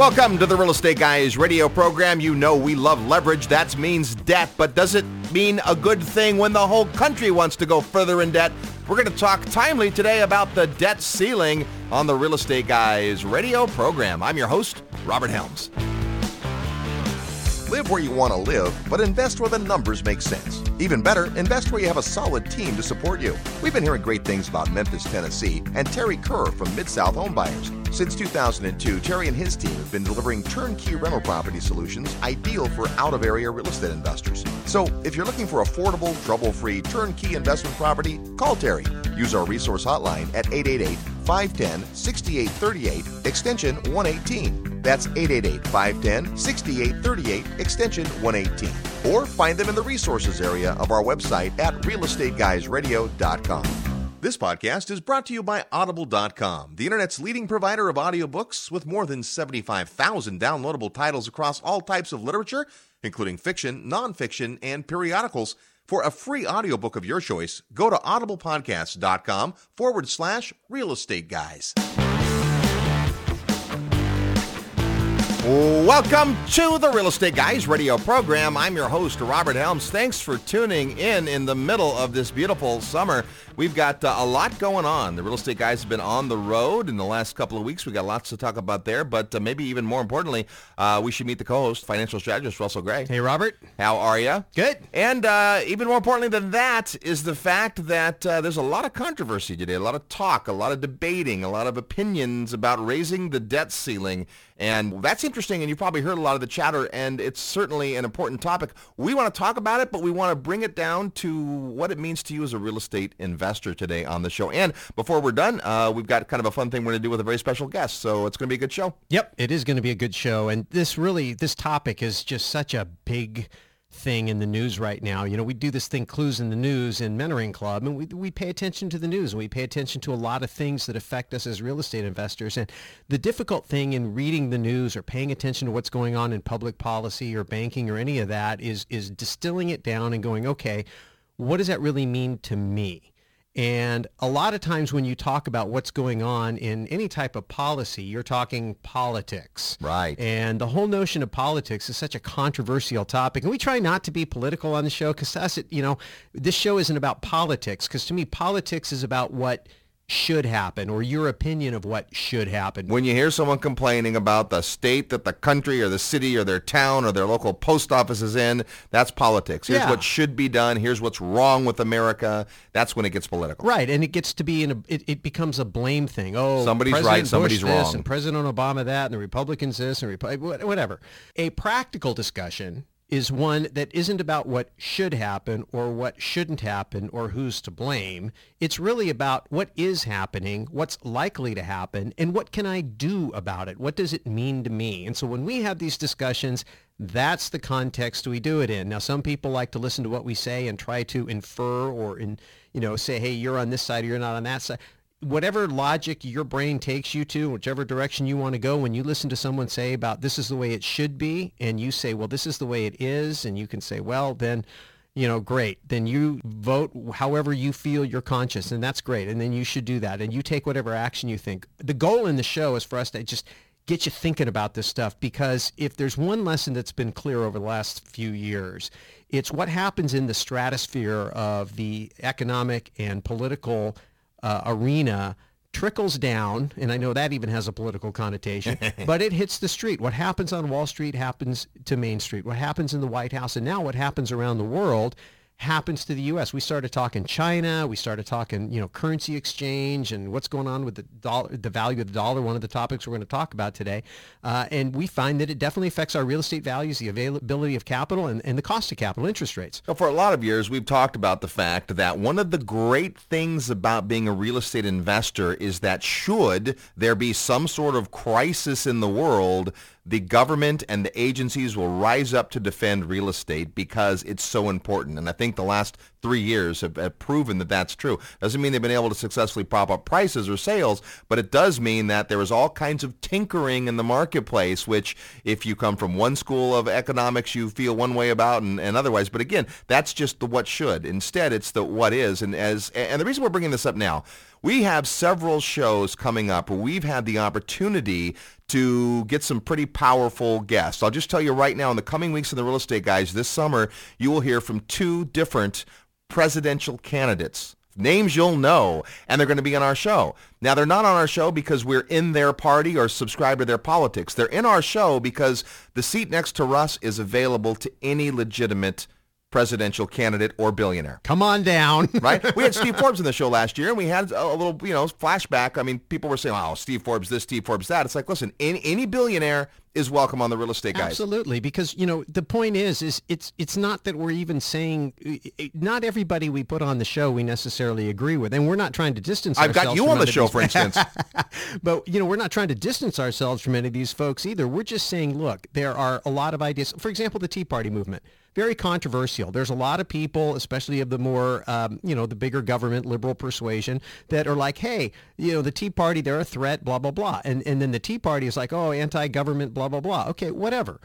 Welcome to the Real Estate Guys radio program. You know we love leverage. That means debt, but does it mean a good thing when the whole country wants to go further in debt? We're going to talk timely today about the debt ceiling on the Real Estate Guys radio program. I'm your host, Robert Helms. Live where you want to live, but invest where the numbers make sense. Even better, invest where you have a solid team to support you. We've been hearing great things about Memphis, Tennessee, and Terry Kerr from Mid South Home Buyers. Since 2002, Terry and his team have been delivering turnkey rental property solutions ideal for out of area real estate investors. So, if you're looking for affordable, trouble free, turnkey investment property, call Terry. Use our resource hotline at 888 510 6838, extension 118. That's 888 510 6838, extension 118. Or find them in the resources area of our website at realestateguysradio.com. This podcast is brought to you by Audible.com, the internet's leading provider of audiobooks with more than 75,000 downloadable titles across all types of literature, including fiction, nonfiction, and periodicals. For a free audiobook of your choice, go to audiblepodcast.com forward slash real estate guys. Welcome to the Real Estate Guys radio program. I'm your host, Robert Helms. Thanks for tuning in in the middle of this beautiful summer. We've got uh, a lot going on. The Real Estate Guys have been on the road in the last couple of weeks. We got lots to talk about there, but uh, maybe even more importantly, uh, we should meet the co-host, financial strategist Russell Gray. Hey, Robert. How are you? Good. And uh, even more importantly than that is the fact that uh, there's a lot of controversy today, a lot of talk, a lot of debating, a lot of opinions about raising the debt ceiling. And that's interesting, and you've probably heard a lot of the chatter, and it's certainly an important topic. We want to talk about it, but we want to bring it down to what it means to you as a real estate investor today on the show. And before we're done, uh, we've got kind of a fun thing we're going to do with a very special guest, so it's going to be a good show. Yep, it is going to be a good show. And this really, this topic is just such a big thing in the news right now. You know, we do this thing, Clues in the News in Mentoring Club, and we, we pay attention to the news. And we pay attention to a lot of things that affect us as real estate investors. And the difficult thing in reading the news or paying attention to what's going on in public policy or banking or any of that is, is distilling it down and going, okay, what does that really mean to me? And a lot of times when you talk about what's going on in any type of policy, you're talking politics. Right. And the whole notion of politics is such a controversial topic. And we try not to be political on the show because that's it, you know, this show isn't about politics because to me, politics is about what should happen or your opinion of what should happen. When you hear someone complaining about the state that the country or the city or their town or their local post office is in, that's politics. Here's Yeah. what should be done. Here's what's wrong with America. That's when it gets political. Right, and it gets to be in a, it, it becomes a blame thing. Oh, Somebody's President right, somebody's Bush this wrong. and President Obama that, and the Republicans this, and whatever. A practical discussion is one that isn't about what should happen or what shouldn't happen or who's to blame. It's really about what is happening, what's likely to happen, and what can I do about it? What does it mean to me? And so when we have these discussions, that's the context we do it in. Now, some people like to listen to what we say and try to infer or in, you know, say, hey, you're on this side or you're not on that side. Whatever logic your brain takes you to, whichever direction you want to go, when you listen to someone say about this is the way it should be, and you say, well, this is the way it is, and you can say, well, then, you know, great. Then you vote however you feel you're conscious, and that's great. And then you should do that, and you take whatever action you think. The goal in the show is for us to just get you thinking about this stuff because if there's one lesson that's been clear over the last few years, it's what happens in the stratosphere of the economic and political uh, arena trickles down, and I know that even has a political connotation, but it hits the street. What happens on Wall Street happens to Main Street. What happens in the White House, and now what happens around the world happens to the U.S. We started talking China. We started talking, you know, currency exchange and what's going on with the dollar, the value of the dollar. One of the topics we're going to talk about today, uh, and we find that it definitely affects our real estate values, the availability of capital, and, and the cost of capital, interest rates. So for a lot of years, we've talked about the fact that one of the great things about being a real estate investor is that should there be some sort of crisis in the world, the government and the agencies will rise up to defend real estate because it's so important. And I think the last three years have, have proven that that's true. Doesn't mean they've been able to successfully prop up prices or sales, but it does mean that there is all kinds of tinkering in the marketplace, which if you come from one school of economics, you feel one way about and, and otherwise. But again, that's just the what should. Instead, it's the what is. And as and the reason we're bringing this up now, we have several shows coming up where we've had the opportunity to get some pretty powerful guests. I'll just tell you right now, in the coming weeks in the real estate guys, this summer, you will hear from two different presidential candidates names you'll know, and they're going to be on our show. Now, they're not on our show because we're in their party or subscribe to their politics. They're in our show because the seat next to Russ is available to any legitimate presidential candidate or billionaire. Come on down. right? We had Steve Forbes in the show last year, and we had a, little, you know, flashback. I mean, people were saying, "Oh, Steve Forbes this, Steve Forbes that." It's like, listen, any, any billionaire is welcome on the real estate guys. Absolutely, because you know the point is, is it's it's not that we're even saying eh, eh, not everybody we put on the show we necessarily agree with, and we're not trying to distance. I've got you on the show, for instance. but you know, we're not trying to distance ourselves from any of these folks either. We're just saying, look, there are a lot of ideas. For example, the Tea Party movement very controversial. There's a lot of people, especially of the more, um, you know, the bigger government liberal persuasion that are like, hey, you know, the Tea Party, they're a threat, blah, blah, blah. And, and then the Tea Party is like, oh, anti-government, blah, blah, blah. Okay, whatever.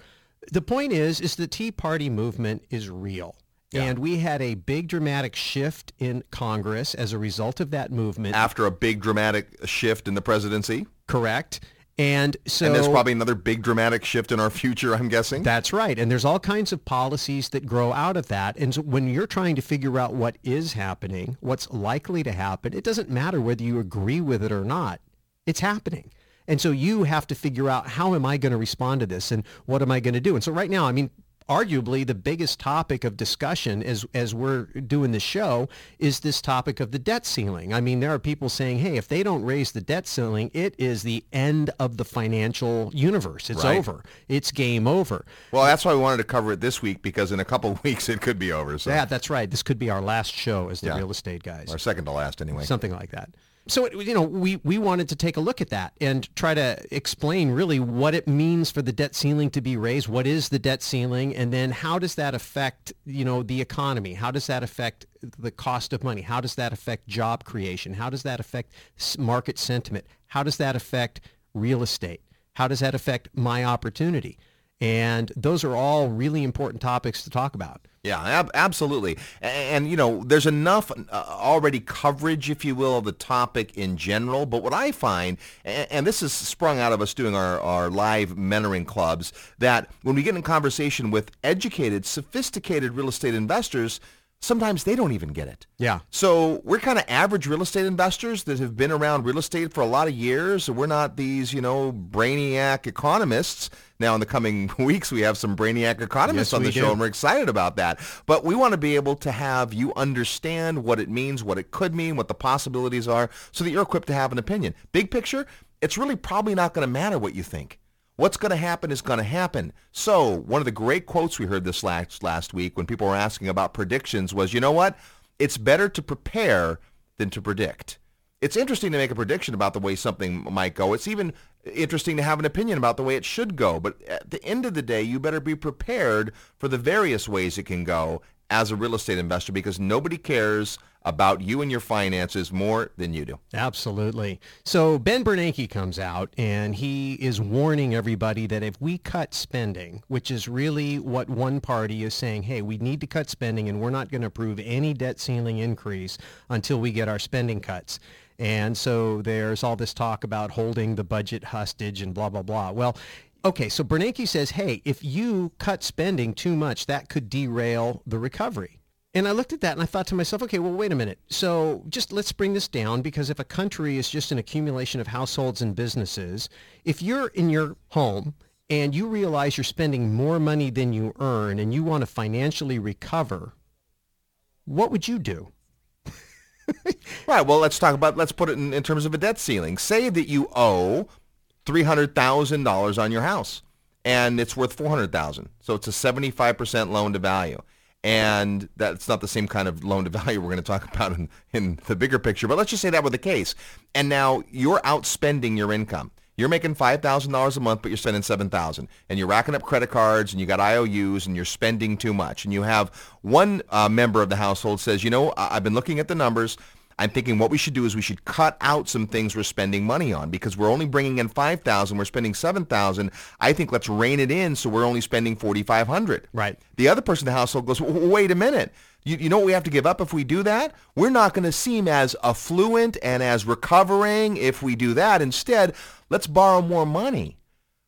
The point is, is the Tea Party movement is real. Yeah. And we had a big dramatic shift in Congress as a result of that movement. After a big dramatic shift in the presidency? Correct. And so and there's probably another big dramatic shift in our future, I'm guessing. That's right. And there's all kinds of policies that grow out of that. And so when you're trying to figure out what is happening, what's likely to happen, it doesn't matter whether you agree with it or not. It's happening. And so you have to figure out how am I going to respond to this and what am I going to do? And so right now, I mean, arguably the biggest topic of discussion as as we're doing the show is this topic of the debt ceiling. I mean, there are people saying, "Hey, if they don't raise the debt ceiling, it is the end of the financial universe. It's right. over. It's game over." Well, that's why we wanted to cover it this week because in a couple of weeks it could be over. So. Yeah, that's right. This could be our last show as the yeah. real estate guys. Our second to last, anyway. Something like that so you know we we wanted to take a look at that and try to explain really what it means for the debt ceiling to be raised what is the debt ceiling and then how does that affect you know the economy? How does that affect the cost of money? How does that affect job creation? How does that affect market sentiment? How does that affect real estate? How does that affect my opportunity? And those are all really important topics to talk about. Yeah, ab- absolutely. And, and, you know, there's enough uh, already coverage, if you will, of the topic in general. But what I find, and, and this is sprung out of us doing our, our live mentoring clubs, that when we get in conversation with educated, sophisticated real estate investors, sometimes they don't even get it. Yeah. So we're kind of average real estate investors that have been around real estate for a lot of years. We're not these, you know, brainiac economists. Now, in the coming weeks, we have some brainiac economists yes, on the show, and we're excited about that. But we want to be able to have you understand what it means, what it could mean, what the possibilities are, so that you're equipped to have an opinion. Big picture, it's really probably not going to matter what you think. What's going to happen is going to happen. So one of the great quotes we heard this last, last week when people were asking about predictions was, you know what? It's better to prepare than to predict. It's interesting to make a prediction about the way something might go. It's even interesting to have an opinion about the way it should go. But at the end of the day, you better be prepared for the various ways it can go as a real estate investor because nobody cares about you and your finances more than you do. Absolutely. So Ben Bernanke comes out and he is warning everybody that if we cut spending, which is really what one party is saying, hey, we need to cut spending and we're not going to approve any debt ceiling increase until we get our spending cuts. And so there's all this talk about holding the budget hostage and blah, blah, blah. Well, okay, so Bernanke says, hey, if you cut spending too much, that could derail the recovery. And I looked at that and I thought to myself, okay, well, wait a minute. So just let's bring this down because if a country is just an accumulation of households and businesses, if you're in your home and you realize you're spending more money than you earn and you want to financially recover, what would you do? right. Well, let's talk about, let's put it in, in terms of a debt ceiling. Say that you owe $300,000 on your house and it's worth 400,000. So it's a 75% loan to value and that's not the same kind of loan to value we're going to talk about in, in the bigger picture. But let's just say that were the case. And now you're outspending your income. You're making $5,000 a month, but you're spending 7000 And you're racking up credit cards, and you got IOUs, and you're spending too much. And you have one uh, member of the household says, you know, I've been looking at the numbers. I'm thinking what we should do is we should cut out some things we're spending money on because we're only bringing in 5,000, we're spending 7,000. I think let's rein it in so we're only spending 4,500. Right. The other person in the household goes, wait a minute. You, you know what we have to give up if we do that? We're not going to seem as affluent and as recovering if we do that. Instead, let's borrow more money.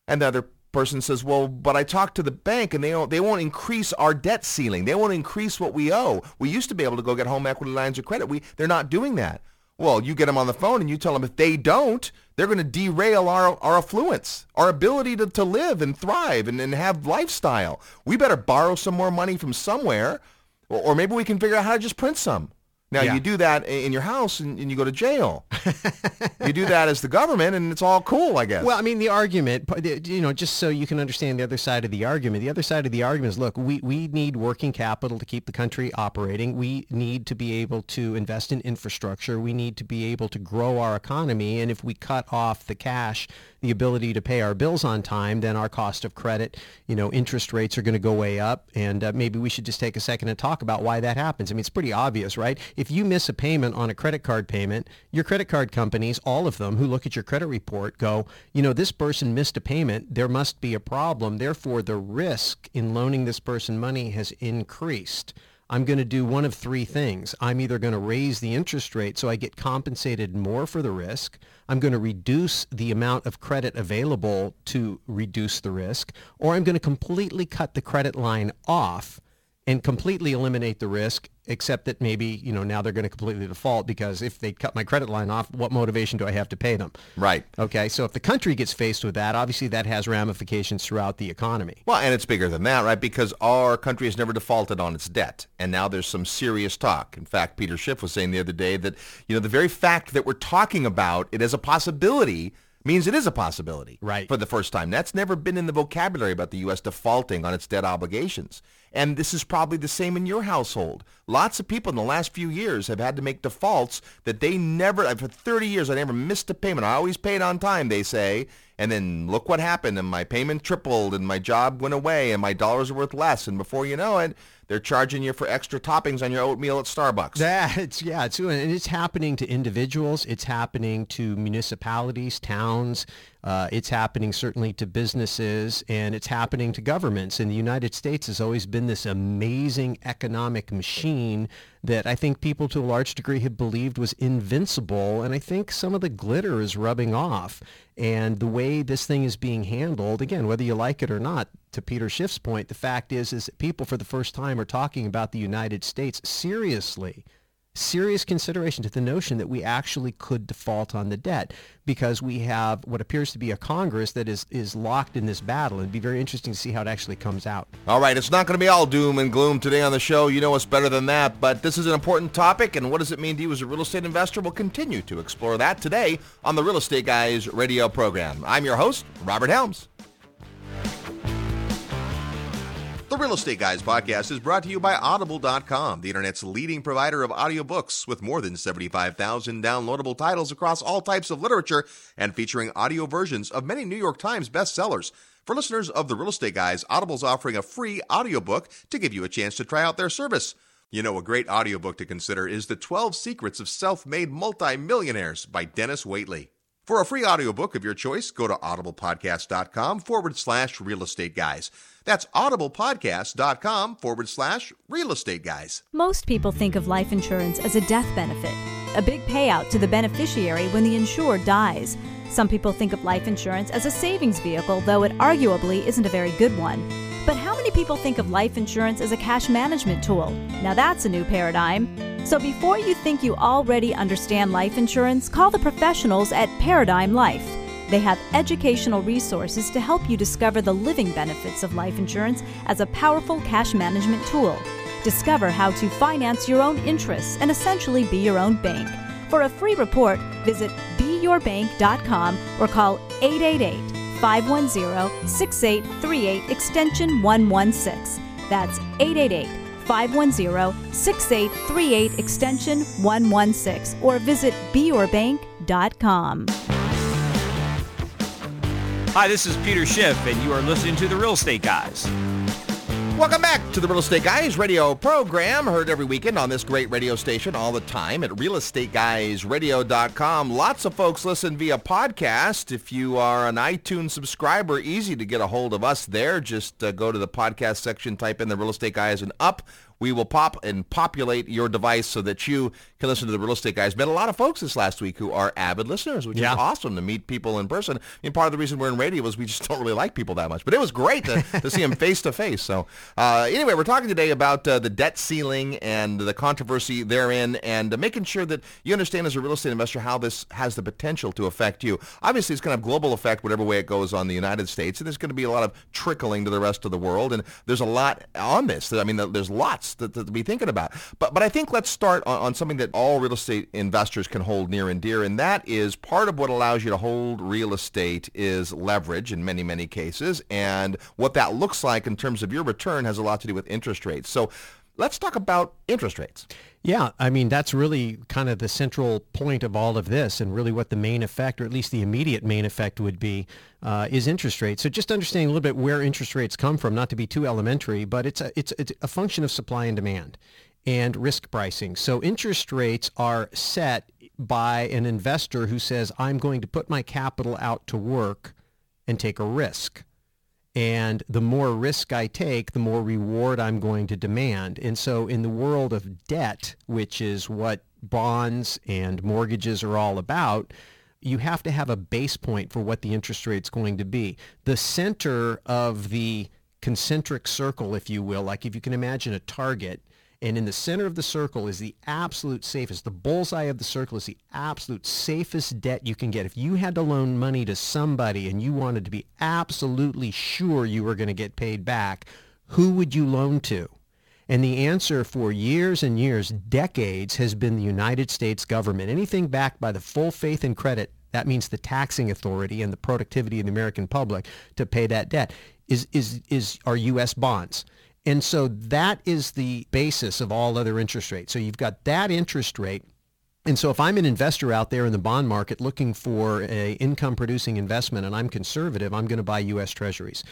And the other person says, well, but I talked to the bank and they don't, they won't increase our debt ceiling. They won't increase what we owe. We used to be able to go get home equity lines of credit. We, they're not doing that. Well, you get them on the phone and you tell them if they don't, they're going to derail our, our affluence, our ability to, to live and thrive and, and have lifestyle. We better borrow some more money from somewhere, or, or maybe we can figure out how to just print some. Now Yeah. you do that in your house and, and you go to jail. you do that as the government and it's all cool, I guess. Well, I mean, the argument, you know, just so you can understand the other side of the argument, the other side of the argument is, look, we, we need working capital to keep the country operating. We need to be able to invest in infrastructure. We need to be able to grow our economy. And if we cut off the cash, the ability to pay our bills on time, then our cost of credit, you know, interest rates are going to go way up. And uh, maybe we should just take a second and talk about why that happens. I mean, it's pretty obvious, right? If you miss a payment on a credit card payment, your credit card companies, all of them who look at your credit report go, you know, this person missed a payment. There must be a problem. Therefore, the risk in loaning this person money has increased. I'm going to do one of three things. I'm either going to raise the interest rate so I get compensated more for the risk. I'm going to reduce the amount of credit available to reduce the risk, or I'm going to completely cut the credit line off and completely eliminate the risk, except that maybe, you know, now they're going to completely default because if they cut my credit line off, what motivation do I have to pay them? right. Okay, so if the country gets faced with that, obviously that has ramifications throughout the economy. Well, and it's bigger than that, right? Because our country has never defaulted on its debt. And now there's some serious talk. In fact, Peter Schiff was saying the other day that, you know, the very fact that we're talking about it as a possibility means it is a possibility Right. for the first time. That's never been in the vocabulary about the U.S. defaulting on its debt obligations. And this is probably the same in your household. Lots of people in the last few years have had to make defaults that they never, uh, for 30 years, I never missed a payment. I always paid on time, they say. And then look what happened, and my payment tripled, and my job went away, and my dollars are worth less. And before you know it, they're charging you for extra toppings on your oatmeal at Starbucks. That's yeah, it's and it's happening to individuals. It's happening to municipalities, towns. Uh, it's happening certainly to businesses, and it's happening to governments. And the United States has always been this amazing economic machine that I think people to a large degree have believed was invincible. And I think some of the glitter is rubbing off. And the way this thing is being handled, again, whether you like it or not, to Peter Schiff's point, the fact is, is that people for the first time are talking about the United States seriously serious consideration to the notion that we actually could default on the debt because we have what appears to be a Congress that is, is locked in this battle. It'd be very interesting to see how it actually comes out. All right, it's not going to be all doom and gloom today on the show. You know us better than that, but this is an important topic, and what does it mean to you as a real estate investor? We'll continue to explore that today on the Real Estate Guys radio program. I'm your host, Robert Helms. The Real Estate Guys podcast is brought to you by Audible.com, the internet's leading provider of audiobooks with more than 75,000 downloadable titles across all types of literature and featuring audio versions of many New York Times bestsellers. For listeners of The Real Estate Guys, Audible's offering a free audiobook to give you a chance to try out their service. You know, a great audiobook to consider is The 12 Secrets of Self-Made Multimillionaires by Dennis Waitley. For a free audiobook of your choice, go to audiblepodcast.com forward slash real estate guys. That's audiblepodcast.com forward slash real estate guys. Most people think of life insurance as a death benefit, a big payout to the beneficiary when the insured dies. Some people think of life insurance as a savings vehicle, though it arguably isn't a very good one. But how many people think of life insurance as a cash management tool? Now that's a new paradigm. So before you think you already understand life insurance, call the professionals at Paradigm Life. They have educational resources to help you discover the living benefits of life insurance as a powerful cash management tool. Discover how to finance your own interests and essentially be your own bank. For a free report, visit beyourbank.com or call 888 510 6838 extension 116. That's 888 510 6838 extension 116 or visit beyourbank.com. Hi, this is Peter Schiff, and you are listening to The Real Estate Guys. Welcome back to the Real Estate Guys radio program, heard every weekend on this great radio station all the time at realestateguysradio.com. Lots of folks listen via podcast. If you are an iTunes subscriber, easy to get a hold of us there. Just uh, go to the podcast section, type in the Real Estate Guys, and up we will pop and populate your device so that you can listen to the real estate guys. Met a lot of folks this last week who are avid listeners, which Yeah. is awesome to meet people in person. And part of the reason we're in radio is we just don't really like people that much. But it was great to, to see them face to face. So uh, anyway, we're talking today about uh, the debt ceiling and the controversy therein and uh, making sure that you understand as a real estate investor how this has the potential to affect you. Obviously, it's going to have global effect whatever way it goes on the United States. And there's going to be a lot of trickling to the rest of the world. And there's a lot on this. I mean, there's lots to, to be thinking about. But, but I think let's start on, on something that all real estate investors can hold near and dear. And that is part of what allows you to hold real estate is leverage in many, many cases. And what that looks like in terms of your return has a lot to do with interest rates. So let's talk about interest rates. Yeah, I mean, that's really kind of the central point of all of this and really what the main effect, or at least the immediate main effect would be, uh, is interest rates. So just understanding a little bit where interest rates come from, not to be too elementary, but it's a, it's, it's a function of supply and demand and risk pricing. So interest rates are set by an investor who says, I'm going to put my capital out to work and take a risk. And the more risk I take, the more reward I'm going to demand. And so in the world of debt, which is what bonds and mortgages are all about, you have to have a base point for what the interest rate's going to be. The center of the concentric circle, if you will, like if you can imagine a target, and in the center of the circle is the absolute safest. The bullseye of the circle is the absolute safest debt you can get. If you had to loan money to somebody and you wanted to be absolutely sure you were going to get paid back, who would you loan to? And the answer for years and years, decades, has been the United States government. Anything backed by the full faith and credit, that means the taxing authority and the productivity of the American public to pay that debt, is, is, is our U.S. bonds. And so that is the basis of all other interest rates. So you've got that interest rate. And so if I'm an investor out there in the bond market looking for a income producing investment and I'm conservative, I'm going to buy US Treasuries.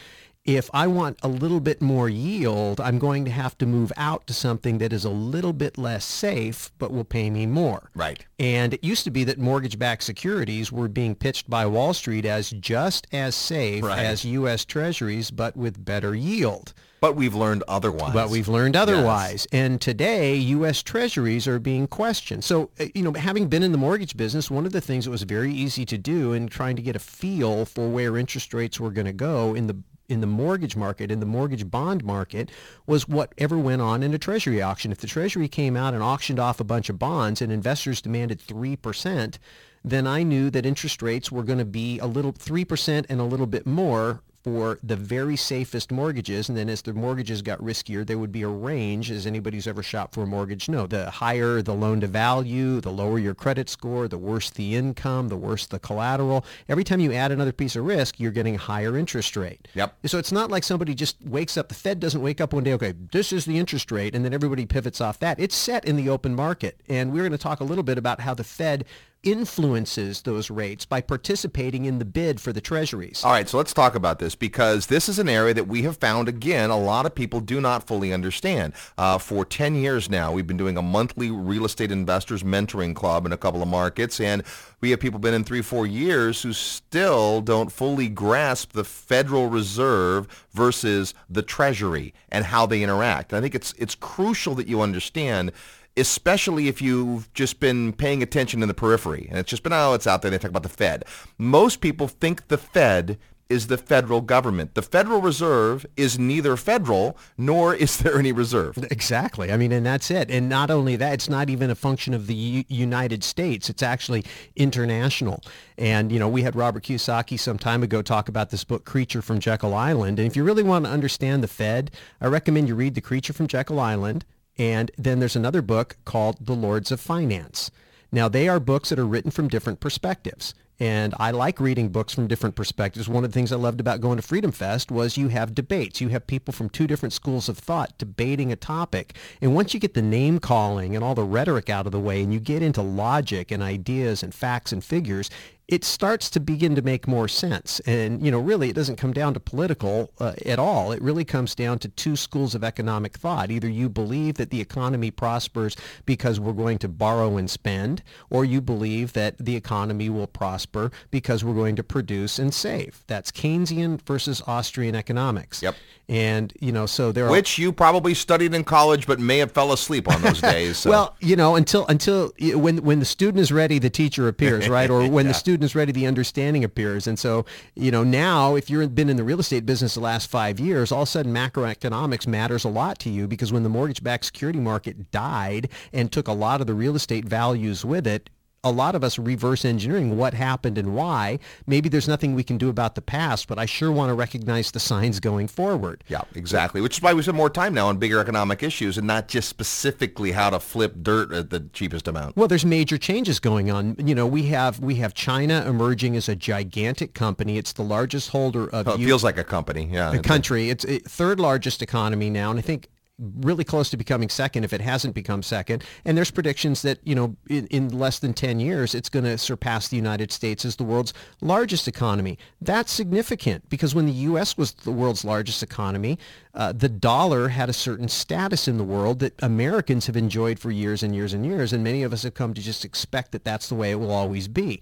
If I want a little bit more yield, I'm going to have to move out to something that is a little bit less safe but will pay me more. Right. And it used to be that mortgage-backed securities were being pitched by Wall Street as just as safe Right. as US Treasuries but with better yield. But we've learned otherwise. But we've learned otherwise. And today, U.S. Treasuries are being questioned. So, uh, you know, having been in the mortgage business, one of the things that was very easy to do in trying to get a feel for where interest rates were going to go in the in the mortgage market, in the mortgage bond market, was whatever went on in a treasury auction. If the treasury came out and auctioned off a bunch of bonds and investors demanded 3%, then I knew that interest rates were going to be a little 3% and a little bit more for the very safest mortgages. And then as the mortgages got riskier, there would be a range, as anybody who's ever shopped for a mortgage know. The higher the loan to value, the lower your credit score, the worse the income, the worse the collateral. Every time you add another piece of risk, you're getting a higher interest rate. Yep. So it's not like somebody just wakes up, the Fed doesn't wake up one day, okay, this is the interest rate, and then everybody pivots off that. It's set in the open market. And we're going to talk a little bit about how the Fed influences those rates by participating in the bid for the treasuries. All right, so let's talk about this because this is an area that we have found, again, a lot of people do not fully understand. Uh, for 10 years now, we've been doing a monthly real estate investors mentoring club in a couple of markets, and we have people been in three, four years who still don't fully grasp the Federal Reserve versus the Treasury and how they interact. I think it's it's crucial that you understand especially if you've just been paying attention in the periphery and it's just been, oh, it's out there. They talk about the Fed. Most people think the Fed is the federal government. The Federal Reserve is neither federal nor is there any reserve. Exactly. I mean, and that's it. And not only that, it's not even a function of the U- United States. It's actually international. And, you know, we had Robert Kiyosaki some time ago talk about this book, Creature from Jekyll Island. And if you really want to understand the Fed, I recommend you read The Creature from Jekyll Island. And then there's another book called The Lords of Finance. Now, they are books that are written from different perspectives. And I like reading books from different perspectives. One of the things I loved about going to Freedom Fest was you have debates. You have people from two different schools of thought debating a topic. And once you get the name calling and all the rhetoric out of the way and you get into logic and ideas and facts and figures, it starts to begin to make more sense. And, you know, really, it doesn't come down to political uh, at all. It really comes down to two schools of economic thought. Either you believe that the economy prospers because we're going to borrow and spend, or you believe that the economy will prosper because we're going to produce and save. That's Keynesian versus Austrian economics. Yep. And, you know, so there are... Which you probably studied in college but may have fell asleep on those days. So. well, you know, until, until when, when the student is ready, the teacher appears, right? Or when Yeah. the student is ready, the understanding appears. And so, you know, now if you've been in the real estate business the last five years, all of a sudden macroeconomics matters a lot to you because when the mortgage-backed security market died and took a lot of the real estate values with it, a lot of us reverse engineering what happened and why. Maybe there's nothing we can do about the past, but I sure want to recognize the signs going forward. Yeah, exactly. Which is why we spend more time now on bigger economic issues and not just specifically how to flip dirt at the cheapest amount. Well, there's major changes going on. You know, we have we have China emerging as a gigantic company. It's the largest holder of Oh, it U- feels like a company. Yeah. a country. It's a third largest economy now, and I think really close to becoming second if it hasn't become second. And there's predictions that, you know, in, in less than 10 years, it's going to surpass the United States as the world's largest economy. That's significant because when the U.S. was the world's largest economy, uh, the dollar had a certain status in the world that Americans have enjoyed for years and years and years. And many of us have come to just expect that that's the way it will always be.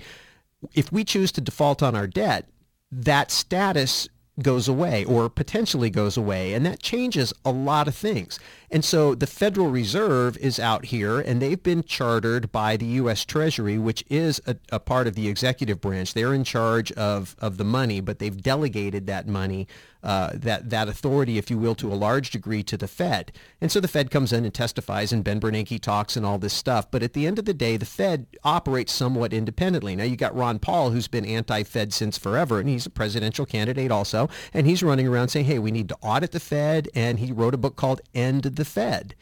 If we choose to default on our debt, that status goes away or potentially goes away and that changes a lot of things and so the federal reserve is out here and they've been chartered by the u.s treasury which is a, a part of the executive branch they're in charge of, of the money but they've delegated that money uh, that that authority, if you will, to a large degree to the Fed. And so the Fed comes in and testifies, and Ben Bernanke talks and all this stuff. But at the end of the day, the Fed operates somewhat independently. Now you got Ron Paul, who's been anti-Fed since forever, and he's a presidential candidate also, and he's running around saying, "Hey, we need to audit the Fed," and he wrote a book called "End the Fed."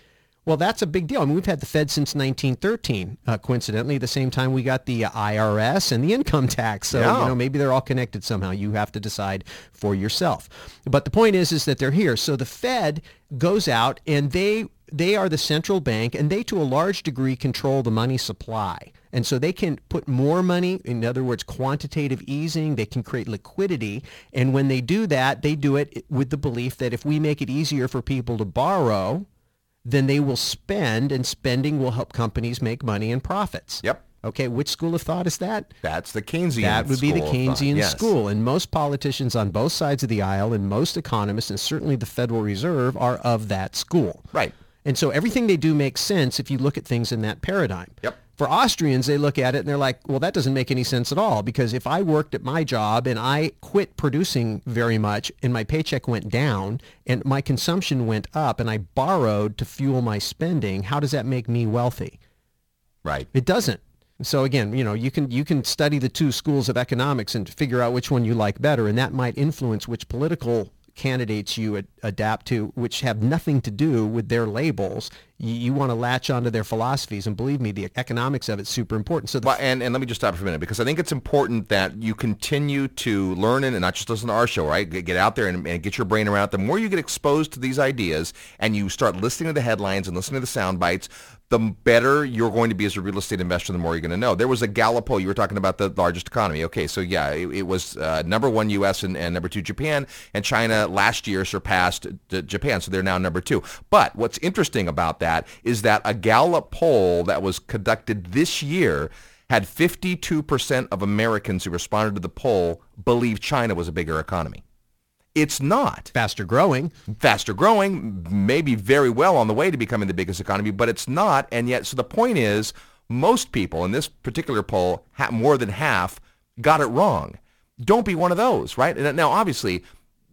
Well, that's a big deal. I mean, we've had the Fed since 1913. Uh, coincidentally, the same time we got the uh, IRS and the income tax. So Yeah. you know, maybe they're all connected somehow. You have to decide for yourself. But the point is, is that they're here. So the Fed goes out and they they are the central bank, and they to a large degree control the money supply. And so they can put more money, in other words, quantitative easing, they can create liquidity. And when they do that, they do it with the belief that if we make it easier for people to borrow, then they will spend and spending will help companies make money and profits. Yep. Okay, which school of thought is that? That's the Keynesian That would be the school of thought. Keynesian Yes. school. And most politicians on both sides of the aisle and most economists and certainly the Federal Reserve are of that school. Right. And so everything they do makes sense if you look at things in that paradigm. Yep. For Austrians, they look at it and they're like, well, that doesn't make any sense at all because if I worked at my job and I quit producing very much and my paycheck went down and my consumption went up and I borrowed to fuel my spending, how does that make me wealthy? Right. It doesn't. So again, you know, you can you can study the two schools of economics and figure out which one you like better, and that might influence which political candidates you ad- adapt to, which have nothing to do with their labels. You, you want to latch onto their philosophies, and believe me, the economics of it's super important. So the Well, and, and let me just stop for a minute because I think it's important that you continue to learn and not just listen to our show, right? Get, out there and, and get your brain around it. The more you get exposed to these ideas and you start listening to the headlines and listening to the sound bites, the better you're going to be as a real estate investor, the more you're going to know. There was a Gallup poll. You were talking about the largest economy. Okay, so yeah, it, it was uh, number one U.S. And, and number two Japan, and China last year surpassed Japan, so they're now number two. But what's interesting about that is that a Gallup poll that was conducted this year had 52% of Americans who responded to the poll believe China was a bigger economy. It's not faster growing. faster growing, maybe very well on the way to becoming the biggest economy, but it's not. And yet, so the point is, most people in this particular poll, more than half, got it wrong. Don't be one of those, right? And uh, now, obviously,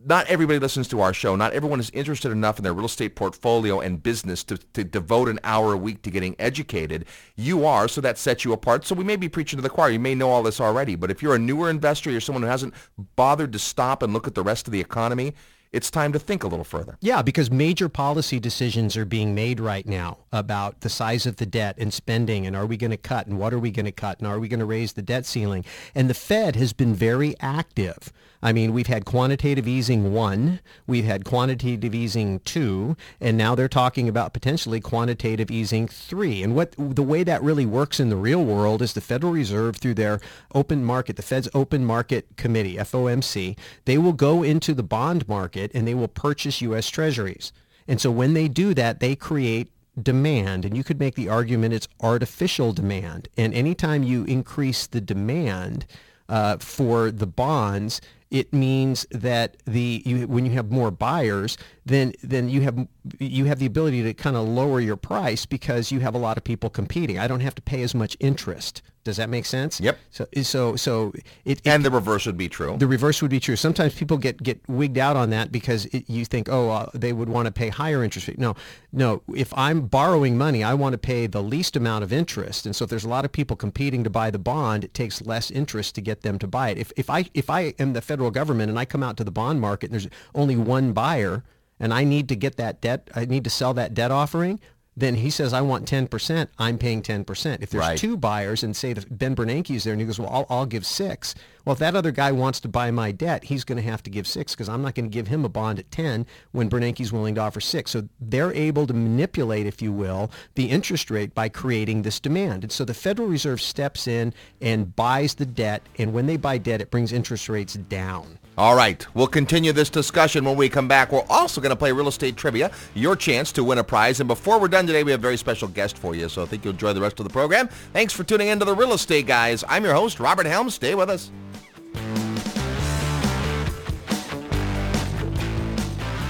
not everybody listens to our show. Not everyone is interested enough in their real estate portfolio and business to, to devote an hour a week to getting educated. You are, so that sets you apart. So we may be preaching to the choir. You may know all this already, but if you're a newer investor, you're someone who hasn't bothered to stop and look at the rest of the economy, it's time to think a little further. Yeah, because major policy decisions are being made right now about the size of the debt and spending and are we going to cut and what are we going to cut and are we going to raise the debt ceiling? And the Fed has been very active I mean, we've had quantitative easing one, we've had quantitative easing two, and now they're talking about potentially quantitative easing three. And what the way that really works in the real world is the Federal Reserve through their open market, the Fed's open market committee, FOMC, they will go into the bond market and they will purchase U.S. Treasuries. And so when they do that, they create demand. And you could make the argument it's artificial demand. And anytime you increase the demand uh, for the bonds, it means that the you, when you have more buyers, then then you have you have the ability to kind of lower your price because you have a lot of people competing. I don't have to pay as much interest. Does that make sense? Yep. So so so it, it And the reverse would be true. the reverse would be true. Sometimes people get, get wigged out on that because it, you think, oh, uh, they would want to pay higher interest rate. No, no. If I'm borrowing money, I want to pay the least amount of interest. And so if there's a lot of people competing to buy the bond, it takes less interest to get them to buy it. If, if, I, if I am the federal government and I come out to the bond market and there's only one buyer and I need to get that debt, I need to sell that debt offering, then he says, I want 10%, I'm paying 10%. If there's Right. two buyers and say that Ben Bernanke is there and he goes, well, I'll, I'll give six. Well, if that other guy wants to buy my debt, he's going to have to give six because I'm not going to give him a bond at 10 when Bernanke's willing to offer six. So they're able to manipulate, if you will, the interest rate by creating this demand. And so the Federal Reserve steps in and buys the debt. And when they buy debt, it brings interest rates down. All right, we'll continue this discussion when we come back. We're also going to play real estate trivia, your chance to win a prize. And before we're done today, we have a very special guest for you, so I think you'll enjoy the rest of the program. Thanks for tuning in to the Real Estate Guys. I'm your host, Robert Helms. Stay with us.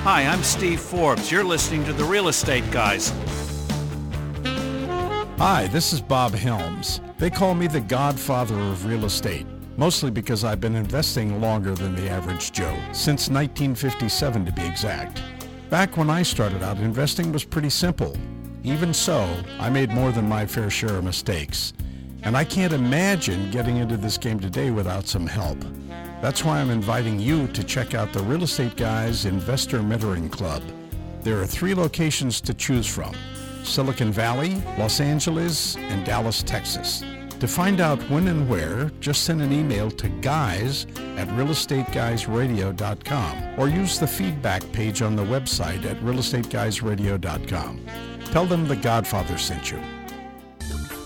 Hi, I'm Steve Forbes. You're listening to The Real Estate Guys. Hi, this is Bob Helms. They call me the godfather of real estate, mostly because I've been investing longer than the average Joe, since 1957 to be exact. Back when I started out, investing was pretty simple. Even so, I made more than my fair share of mistakes. And I can't imagine getting into this game today without some help. That's why I'm inviting you to check out the Real Estate Guys Investor Mentoring Club. There are three locations to choose from. Silicon Valley, Los Angeles, and Dallas, Texas. To find out when and where, just send an email to guys at realestateguysradio.com or use the feedback page on the website at realestateguysradio.com. Tell them the Godfather sent you.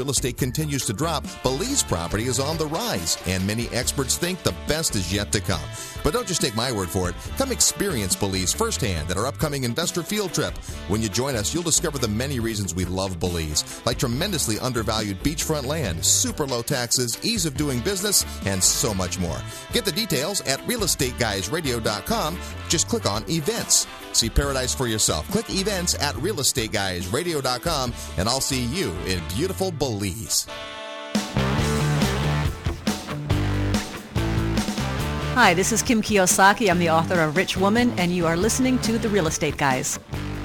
real estate continues to drop, Belize property is on the rise, and many experts think the best is yet to come. But don't just take my word for it. Come experience Belize firsthand at our upcoming investor field trip. When you join us, you'll discover the many reasons we love Belize, like tremendously undervalued beachfront land, super low taxes, ease of doing business, and so much more. Get the details at realestateguysradio.com. Just click on events. See paradise for yourself. Click events at realestateguysradio.com, and I'll see you in beautiful Belize. Hi, this is Kim Kiyosaki. I'm the author of Rich Woman, and you are listening to The Real Estate Guys.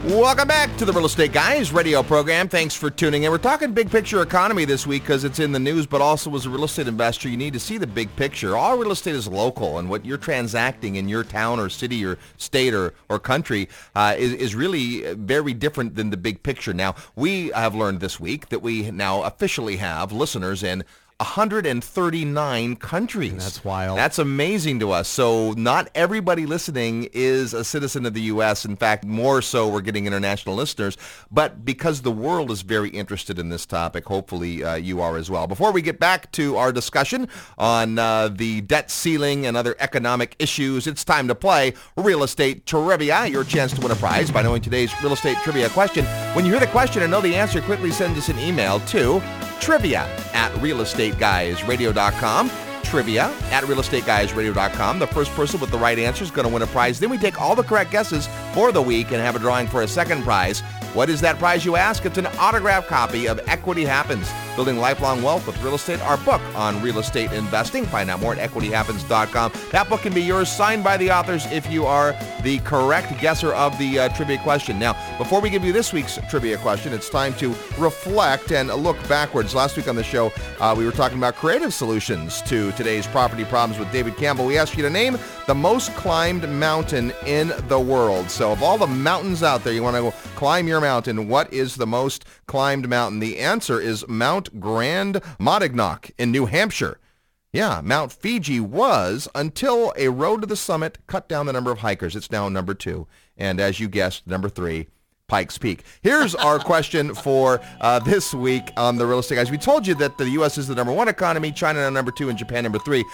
Welcome back to the Real Estate Guys radio program. Thanks for tuning in. We're talking big picture economy this week because it's in the news, but also as a real estate investor, you need to see the big picture. All real estate is local, and what you're transacting in your town or city or state or, or country uh, is, is really very different than the big picture. Now, we have learned this week that we now officially have listeners in 139 countries. That's wild. That's amazing to us. So not everybody listening is a citizen of the U.S. In fact, more so we're getting international listeners. But because the world is very interested in this topic, hopefully uh, you are as well. Before we get back to our discussion on uh, the debt ceiling and other economic issues, it's time to play Real Estate Trivia. Your chance to win a prize by knowing today's Real Estate Trivia question. When you hear the question and know the answer, quickly send us an email to trivia at realestateguysradio.com. Trivia at realestateguysradio.com. The first person with the right answer is going to win a prize. Then we take all the correct guesses for the week and have a drawing for a second prize. What is that prize, you ask? It's an autographed copy of Equity Happens. Building Lifelong Wealth with Real Estate, our book on real estate investing. Find out more at equityhappens.com. That book can be yours, signed by the authors if you are the correct guesser of the uh, trivia question. Now, before we give you this week's trivia question, it's time to reflect and look backwards. Last week on the show, uh, we were talking about creative solutions to today's property problems with David Campbell. We asked you to name the most climbed mountain in the world. So of all the mountains out there, you want to climb your mountain, what is the most climbed mountain? The answer is Mount Grand Monadnock in New Hampshire. Yeah, Mount Fuji was until a road to the summit cut down the number of hikers. It's now number two. And as you guessed, number three, Pikes Peak. Here's our question for uh, this week on the real estate guys. We told you that the U.S. is the number one economy, China number two, and Japan number three.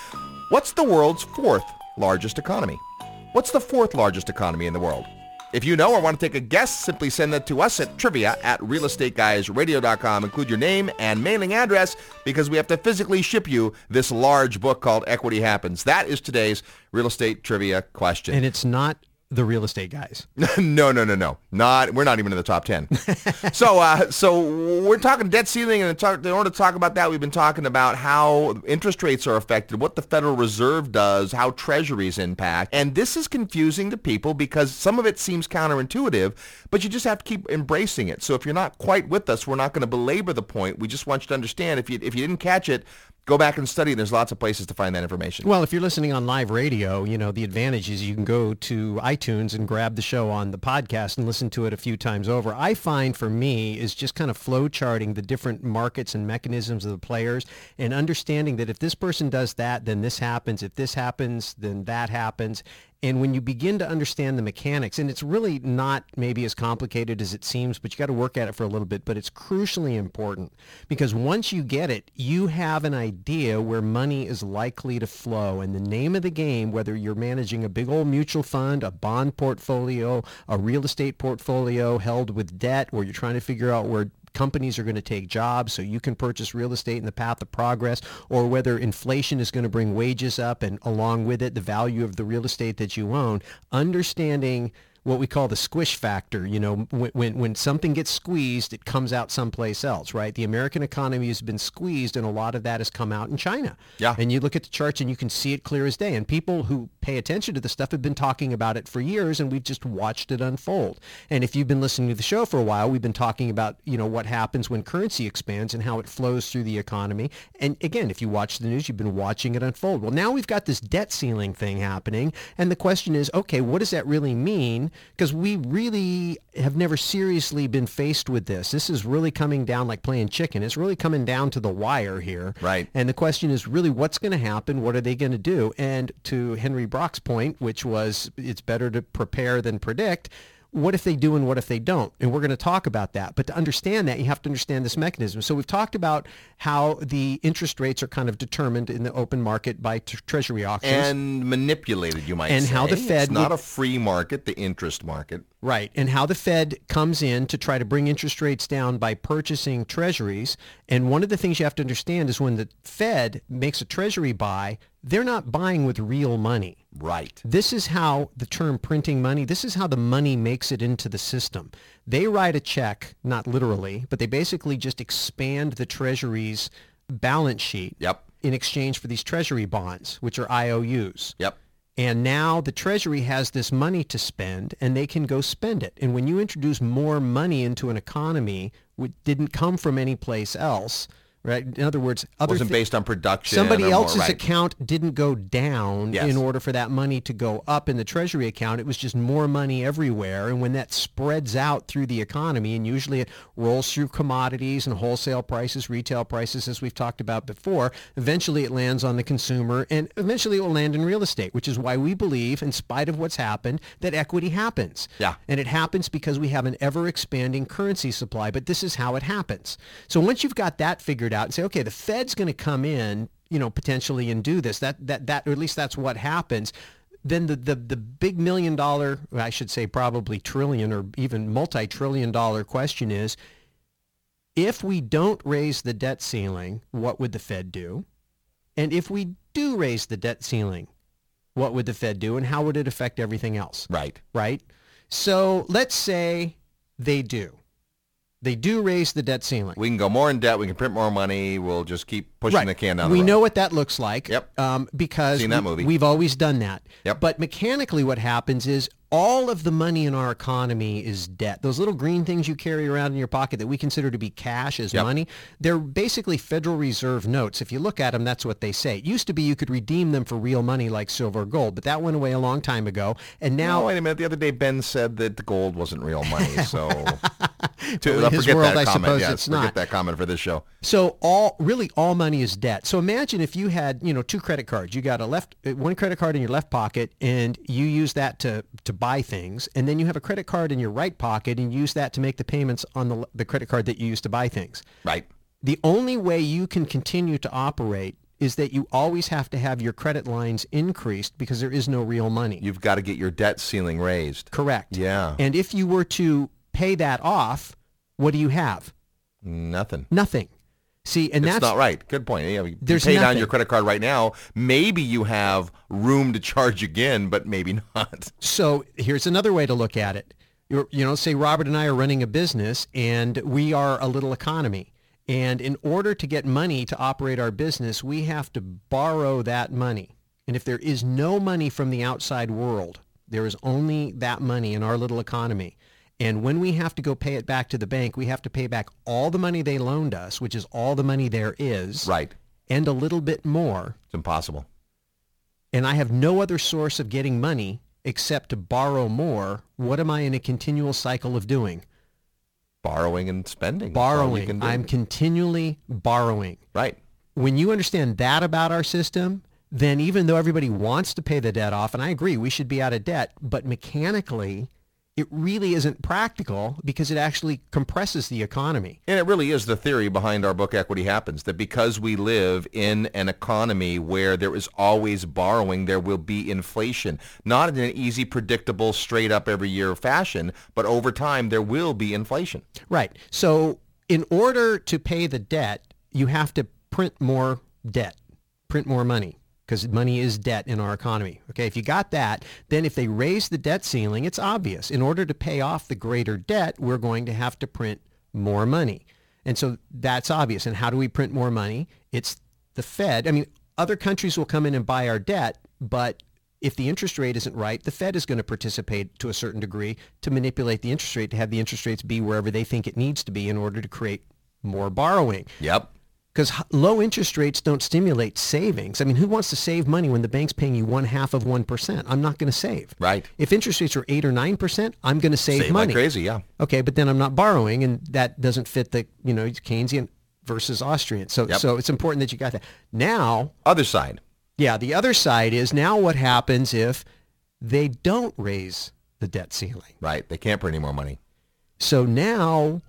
What's the world's fourth largest economy? What's the fourth largest economy in the world? If you know or want to take a guess, simply send that to us at trivia at realestateguysradio.com. Include your name and mailing address because we have to physically ship you this large book called Equity Happens. That is today's real estate trivia question. And it's not the real estate guys. no, no, no, no. Not we're not even in the top ten. so, uh, so we're talking debt ceiling, and talk, in order to talk about that, we've been talking about how interest rates are affected, what the Federal Reserve does, how Treasuries impact, and this is confusing to people because some of it seems counterintuitive, but you just have to keep embracing it. So, if you're not quite with us, we're not going to belabor the point. We just want you to understand if you if you didn't catch it, go back and study. There's lots of places to find that information. Well, if you're listening on live radio, you know, the advantage is you can go to iTunes and grab the show on the podcast and listen to it a few times over. I find for me is just kind of flow charting the different markets and mechanisms of the players and understanding that if this person does that, then this happens. If this happens, then that happens. And when you begin to understand the mechanics, and it's really not maybe as complicated as it seems, but you got to work at it for a little bit, but it's crucially important because once you get it, you have an idea where money is likely to flow. And the name of the game, whether you're managing a big old mutual fund, a bond portfolio, a real estate portfolio held with debt, or you're trying to figure out where companies are going to take jobs so you can purchase real estate in the path of progress or whether inflation is going to bring wages up and along with it the value of the real estate that you own. Understanding what we call the squish factor. You know, when, when, when something gets squeezed, it comes out someplace else, right? The American economy has been squeezed, and a lot of that has come out in China. Yeah. And you look at the charts, and you can see it clear as day. And people who pay attention to the stuff have been talking about it for years, and we've just watched it unfold. And if you've been listening to the show for a while, we've been talking about, you know, what happens when currency expands and how it flows through the economy. And again, if you watch the news, you've been watching it unfold. Well, now we've got this debt ceiling thing happening, and the question is, okay, what does that really mean? Because we really have never seriously been faced with this. This is really coming down like playing chicken. It's really coming down to the wire here. Right. And the question is really what's going to happen? What are they going to do? And to Henry Brock's point, which was it's better to prepare than predict, what if they do and what if they don't? And we're going to talk about that. But to understand that, you have to understand this mechanism. So we've talked about how the interest rates are kind of determined in the open market by t- treasury auctions. And manipulated, you might say. And say. how the Fed It's not would- a free market, the interest market. Right. And how the Fed comes in to try to bring interest rates down by purchasing treasuries. And one of the things you have to understand is when the Fed makes a treasury buy, they're not buying with real money. Right. This is how the term printing money, this is how the money makes it into the system. They write a check, not literally, but they basically just expand the treasury's balance sheet Yep. in exchange for these treasury bonds, which are IOUs. Yep. And now the Treasury has this money to spend and they can go spend it. And when you introduce more money into an economy which didn't come from any place else, right? In other words, other Wasn't thi- based on production. somebody or more- else's right. account didn't go down Yes. in order for that money to go up in the treasury account it was just more money everywhere and when that spreads out through the economy and usually it rolls through commodities and wholesale prices retail prices as we've talked about before eventually it lands on the consumer and eventually it will land in real estate which is why we believe in spite of what's happened that equity happens Yeah. and it happens because we have an ever expanding currency supply, but this is how it happens. So once you've got that figured out and say, okay, the Fed's going to come in, you know, potentially and do this, that, that, that, or at least that's what happens. Then the, the, the big million dollar, I should say probably trillion or even multi-trillion dollar question is, if we don't raise the debt ceiling, what would the Fed do? And if we do raise the debt ceiling, what would the Fed do and how would it affect everything else? Right. right? So let's say they do. They do raise the debt ceiling. We can go more in debt. We can print more money. We'll just keep pushing right. the can down the we road. know what that looks like. Yep. Um, because Seen that we- movie. we've always done that. Yep. But mechanically, what happens is all of the money in our economy is debt. Those little green things you carry around in your pocket that we consider to be cash as Yep. money, they're basically Federal Reserve notes. If you look at them, that's what they say. It used to be you could redeem them for real money like silver or gold, but that went away a long time ago. And now Now, wait a minute. The other day, Ben said that the gold wasn't real money. So, to, Well, in his forget world, that I comment. suppose yes, it's forget not. that comment for this show. So all really all money is debt. So imagine if you had, you know, two credit cards. You got a left uh, one credit card in your left pocket and you use that to to buy things and then you have a credit card in your right pocket and use that to make the payments on the the credit card that you use to buy things. Right. The only way you can continue to operate is that you always have to have your credit lines increased because there is no real money. You've got to get your debt ceiling raised. Correct. Yeah. And if you were to pay that off, what do you have? Nothing. Nothing. See, and It's that's not right. Good point. Yeah, you There's pay down your credit card right now. Maybe you have room to charge again, but maybe not. So here's another way to look at it. You're, you know, say Robert and I are running a business and we are a little economy. And in order to get money to operate our business, we have to borrow that money. And if there is no money from the outside world, there is only that money in our little economy. And when we have to go pay it back to the bank, we have to pay back all the money they loaned us, which is all the money there is, Right. and a little bit more It's impossible. and I have no other source of getting money except to borrow more, what am I in a continual cycle of doing? Borrowing and spending. That's all you Borrowing. I'm continually borrowing. right. When you understand that about our system, then even though everybody wants to pay the debt off, and I agree, we should be out of debt, but mechanically, it really isn't practical because it actually compresses the economy. And it really is the theory behind our book Equity Happens that because we live in an economy where there is always borrowing, there will be inflation. Not in an easy, predictable, straight up every year fashion, but over time there will be inflation. Right. So in order to pay the debt, you have to print more debt, print more money because money is debt in our economy. Okay, if you got that, then if they raise the debt ceiling, it's obvious. In order to pay off the greater debt, we're going to have to print more money. And so that's obvious. And how do we print more money? It's the Fed. I mean, other countries will come in and buy our debt, but if the interest rate isn't right, the Fed is going to participate to a certain degree to manipulate the interest rate to have the interest rates be wherever they think it needs to be in order to create more borrowing. Yep. Because low interest rates don't stimulate savings. I mean, who wants to save money when the bank's paying you one half of 1%? I'm not going to save. Right. If interest rates are 8 or 9%, I'm going to save, Save money. like crazy, yeah. Okay, but then I'm not borrowing, and that doesn't fit the, you know, Keynesian versus Austrian. So, Yep. so it's important that you got that. Now, Other side. yeah, the other side is now what happens if they don't raise the debt ceiling? Right. They can't print any more money. So now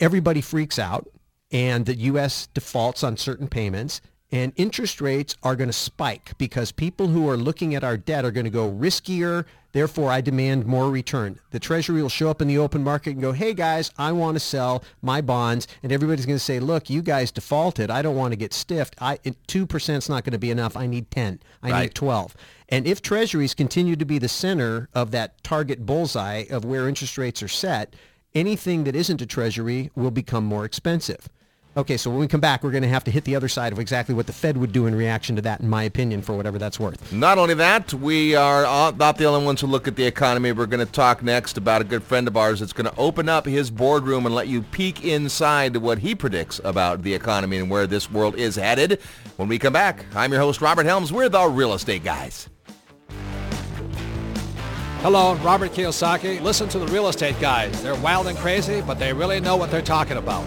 everybody freaks out and the U.S. defaults on certain payments and interest rates are going to spike because people who are looking at our debt are going to go riskier. Therefore, I demand more return. The Treasury will show up in the open market and go, hey, guys, I want to sell my bonds. And everybody's going to say, look, you guys defaulted. I don't want to get stiffed. I, 2% is not going to be enough. I need 10. I Right. need 12. And if treasuries continue to be the center of that target bullseye of where interest rates are set, anything that isn't a treasury will become more expensive. Okay, so when we come back, we're going to have to hit the other side of exactly what the Fed would do in reaction to that, in my opinion, for whatever that's worth. Not only that, we are uh, not the only ones who look at the economy. We're going to talk next about a good friend of ours that's going to open up his boardroom and let you peek inside what he predicts about the economy and where this world is headed. When we come back, I'm your host, Robert Helms. We're the Real Estate Guys. Hello, Robert Kiyosaki. Listen to the real estate guys. They're wild and crazy, but they really know what they're talking about.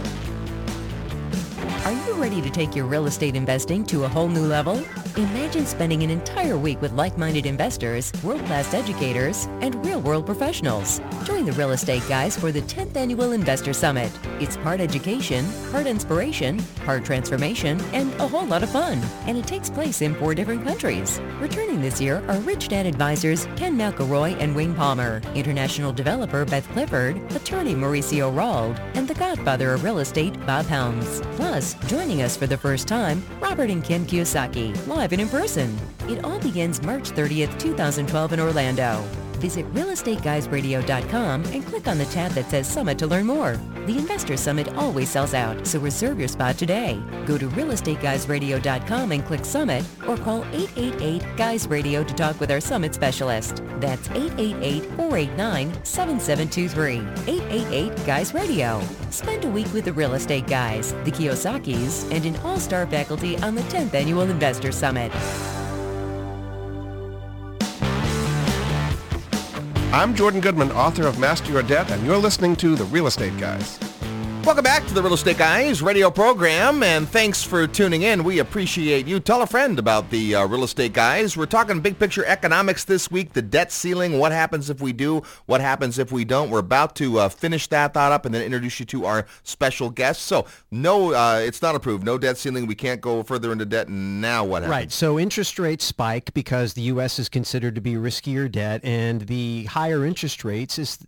Are you ready to take your real estate investing to a whole new level? Imagine spending an entire week with like-minded investors, world-class educators, and real-world professionals. Join the Real Estate Guys for the 10th Annual Investor Summit. It's part education, part inspiration, part transformation, and a whole lot of fun. And it takes place in four different countries. Returning this year are Rich Dad advisors Ken McElroy and Wayne Palmer, international developer Beth Clifford, attorney Mauricio Rauld, and the godfather of real estate Bob Helms. Plus, joining us for the first time, Robert and Kim Kiyosaki, live and in person. It all begins March 30th, 2012 in Orlando. Visit realestateguysradio.com and click on the tab that says Summit to learn more. The Investor Summit always sells out, so reserve your spot today. Go to realestateguysradio.com and click Summit or call 888-GUYS-RADIO to talk with our Summit specialist. That's 888-489-7723. 888-GUYS-RADIO. Spend a week with the Real Estate Guys, the Kiyosakis, and an all-star faculty on the 10th Annual Investor Summit. I'm Jordan Goodman, author of Master Your Debt, and you're listening to The Real Estate Guys. Welcome back to the Real Estate Guys radio program, and thanks for tuning in. We appreciate you. Tell a friend about the uh, Real Estate Guys. We're talking big picture economics this week, the debt ceiling, what happens if we do, what happens if we don't. We're about to uh, finish that thought up and then introduce you to our special guest. So, no, uh, it's not approved. No debt ceiling. We can't go further into debt. Now what happens? Right. So interest rates spike because the U.S. is considered to be riskier debt, and the higher interest rates is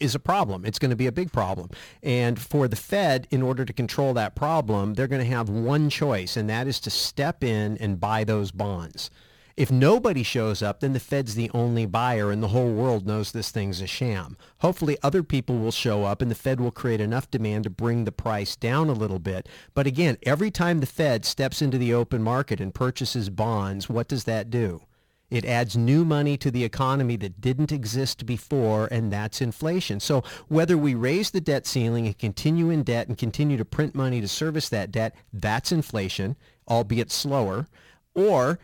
is a problem. It's going to be a big problem. And for the Fed, in order to control that problem, they're going to have one choice, and that is to step in and buy those bonds. If nobody shows up, then the Fed's the only buyer and the whole world knows this thing's a sham. Hopefully other people will show up and the Fed will create enough demand to bring the price down a little bit. But again, every time the Fed steps into the open market and purchases bonds, what does that do? It adds new money to the economy that didn't exist before, and that's inflation. So whether we raise the debt ceiling and continue in debt and continue to print money to service that debt, that's inflation, albeit slower. Or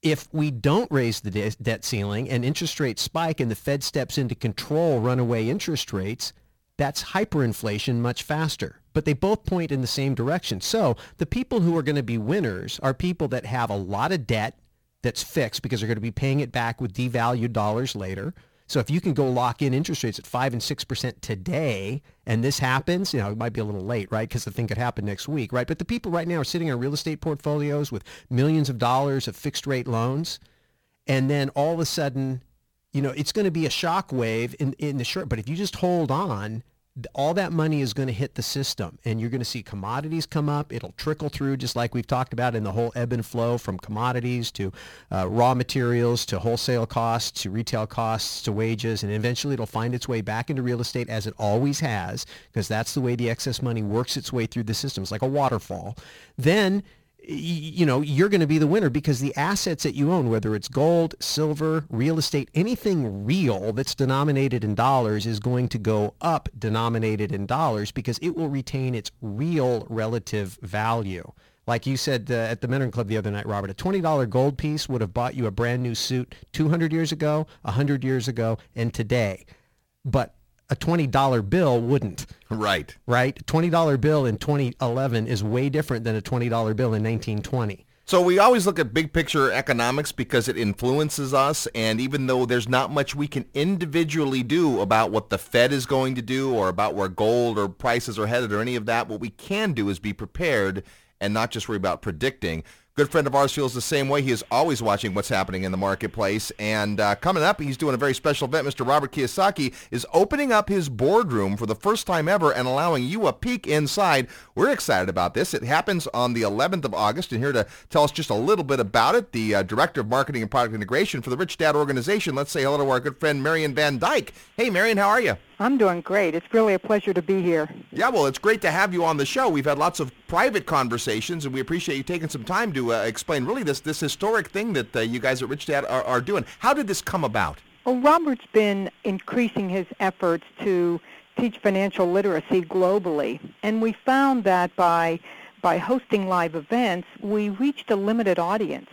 if we don't raise the de- debt ceiling and interest rates spike and the Fed steps in to control runaway interest rates, that's hyperinflation much faster. But they both point in the same direction. So the people who are going to be winners are people that have a lot of debt that's fixed because they're going to be paying it back with devalued dollars later. So if you can go lock in interest rates at 5 and 6% today, and this happens, you know, it might be a little late, right? Because the thing could happen next week, right? But the people right now are sitting on real estate portfolios with millions of dollars of fixed rate loans. And then all of a sudden, you know, it's going to be a shock wave in, in the short, but if you just hold on, all that money is going to hit the system and you're going to see commodities come up. It'll trickle through just like we've talked about in the whole ebb and flow from commodities to uh, raw materials to wholesale costs to retail costs to wages. And eventually it'll find its way back into real estate as it always has because that's the way the excess money works its way through the system. It's like a waterfall. Then you know, you're going to be the winner because the assets that you own, whether it's gold, silver, real estate, anything real that's denominated in dollars is going to go up denominated in dollars because it will retain its real relative value. Like you said uh, at the Mentoring Club the other night, Robert, a $20 gold piece would have bought you a brand new suit 200 years ago, 100 years ago, and today. But a $20 bill wouldn't. Right. Right? $20 bill in 2011 is way different than a $20 bill in 1920. So we always look at big picture economics because it influences us. And even though there's not much we can individually do about what the Fed is going to do or about where gold or prices are headed or any of that, what we can do is be prepared and not just worry about predicting. Good friend of ours feels the same way. He is always watching what's happening in the marketplace. And uh, coming up, he's doing a very special event. Mr. Robert Kiyosaki is opening up his boardroom for the first time ever and allowing you a peek inside. We're excited about this. It happens on the 11th of August. And here to tell us just a little bit about it, the uh, Director of Marketing and Product Integration for the Rich Dad Organization. Let's say hello to our good friend, Marion Van Dyke. Hey, Marion, how are you? I'm doing great. It's really a pleasure to be here. Yeah, well, it's great to have you on the show. We've had lots of private conversations, and we appreciate you taking some time to uh, explain really this this historic thing that uh, you guys at Rich Dad are, are doing. How did this come about? Well, Robert's been increasing his efforts to teach financial literacy globally, and we found that by by hosting live events, we reached a limited audience.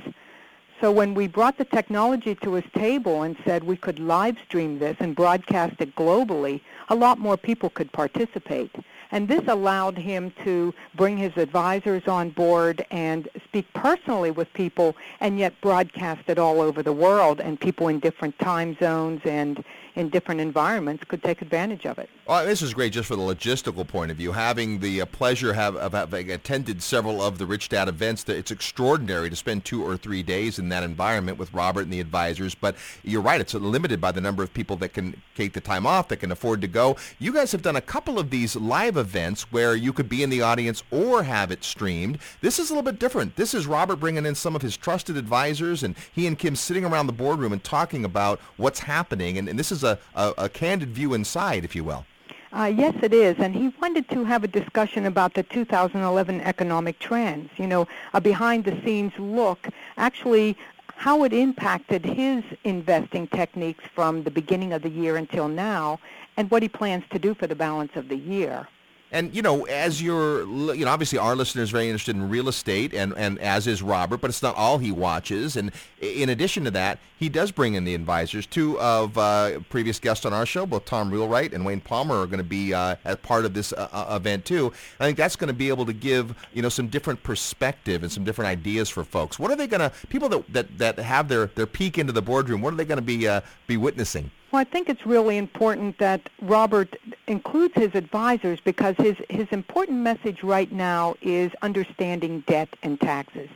So when we brought the technology to his table and said we could live stream this and broadcast it globally, a lot more people could participate. And this allowed him to bring his advisors on board and speak personally with people and yet broadcast it all over the world and people in different time zones and in different environments could take advantage of it. Well, this is great just for the logistical point of view. Having the uh, pleasure have, of having attended several of the Rich Dad events, it's extraordinary to spend two or three days in that environment with Robert and the advisors. But you're right, it's limited by the number of people that can take the time off, that can afford to go. You guys have done a couple of these live events where you could be in the audience or have it streamed. This is a little bit different. This is Robert bringing in some of his trusted advisors, and he and Kim sitting around the boardroom and talking about what's happening. And, and this is a, a, a candid view inside, if you will. Uh, yes, it is. And he wanted to have a discussion about the 2011 economic trends, you know, a behind-the-scenes look, actually how it impacted his investing techniques from the beginning of the year until now, and what he plans to do for the balance of the year. And you know, as you're, you know, obviously our listeners very interested in real estate, and and as is Robert, but it's not all he watches. And in addition to that, he does bring in the advisors. Two of uh, previous guests on our show, both Tom Wheelwright and Wayne Palmer, are going to be uh, as part of this uh, uh, event too. I think that's going to be able to give you know some different perspective and some different ideas for folks. What are they going to people that that that have their their peek into the boardroom? What are they going to be uh, be witnessing? Well, I think it's really important that Robert includes his advisors because his, his important message right now is understanding debt and taxes.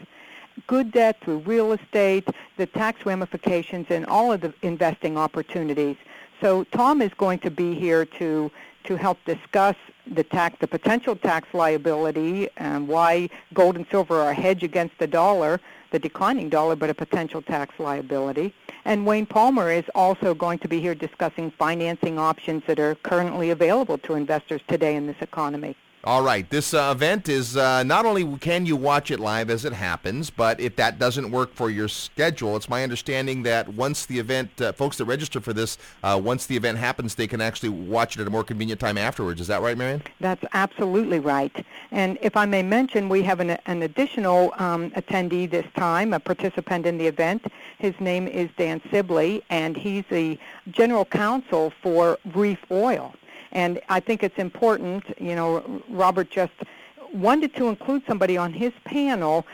Good debt through real estate, the tax ramifications, and all of the investing opportunities. So Tom is going to be here to to help discuss the tax, the potential tax liability, and why gold and silver are a hedge against the dollar, the declining dollar, but a potential tax liability. And Wayne Palmer is also going to be here discussing financing options that are currently available to investors today in this economy. All right. This uh, event is uh, not only can you watch it live as it happens, but if that doesn't work for your schedule, it's my understanding that once the event, uh, folks that register for this, uh, once the event happens, they can actually watch it at a more convenient time afterwards. Is that right, Marion? That's absolutely right. And if I may mention, we have an, an additional um, attendee this time, a participant in the event. His name is Dan Sibley, and he's the general counsel for Reef Oil. And I think it's important, you know, Robert just wanted to include somebody on his panel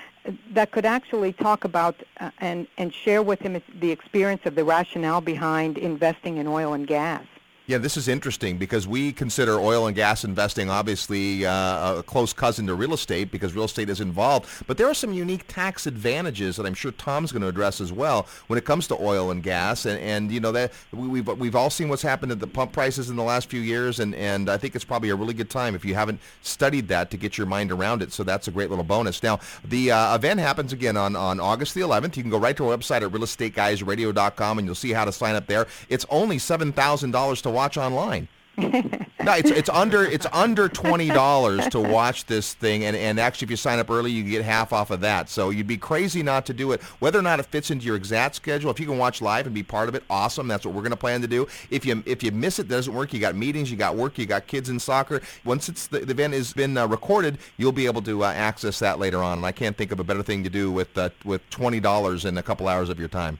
that could actually talk about uh, and, and share with him the experience of the rationale behind investing in oil and gas. Yeah, this is interesting because we consider oil and gas investing obviously uh, a close cousin to real estate because real estate is involved. But there are some unique tax advantages that I'm sure Tom's going to address as well when it comes to oil and gas. And, and you know that we've we've all seen what's happened at the pump prices in the last few years, and and I think it's probably a really good time if you haven't studied that to get your mind around it. So that's a great little bonus. Now the uh, event happens again on on August the 11th. You can go right to our website at realestateguysradio.com and you'll see how to sign up there. It's only seven thousand dollars to watch online. no, it's it's under it's under twenty dollars to watch this thing, and, and actually, if you sign up early, you get half off of that. So you'd be crazy not to do it. Whether or not it fits into your exact schedule, if you can watch live and be part of it, awesome. That's what we're going to plan to do. If you if you miss it, doesn't work. You got meetings, you got work, you got kids in soccer. Once it's the, the event has been uh, recorded, you'll be able to uh, access that later on. And I can't think of a better thing to do with uh, with twenty dollars in a couple hours of your time.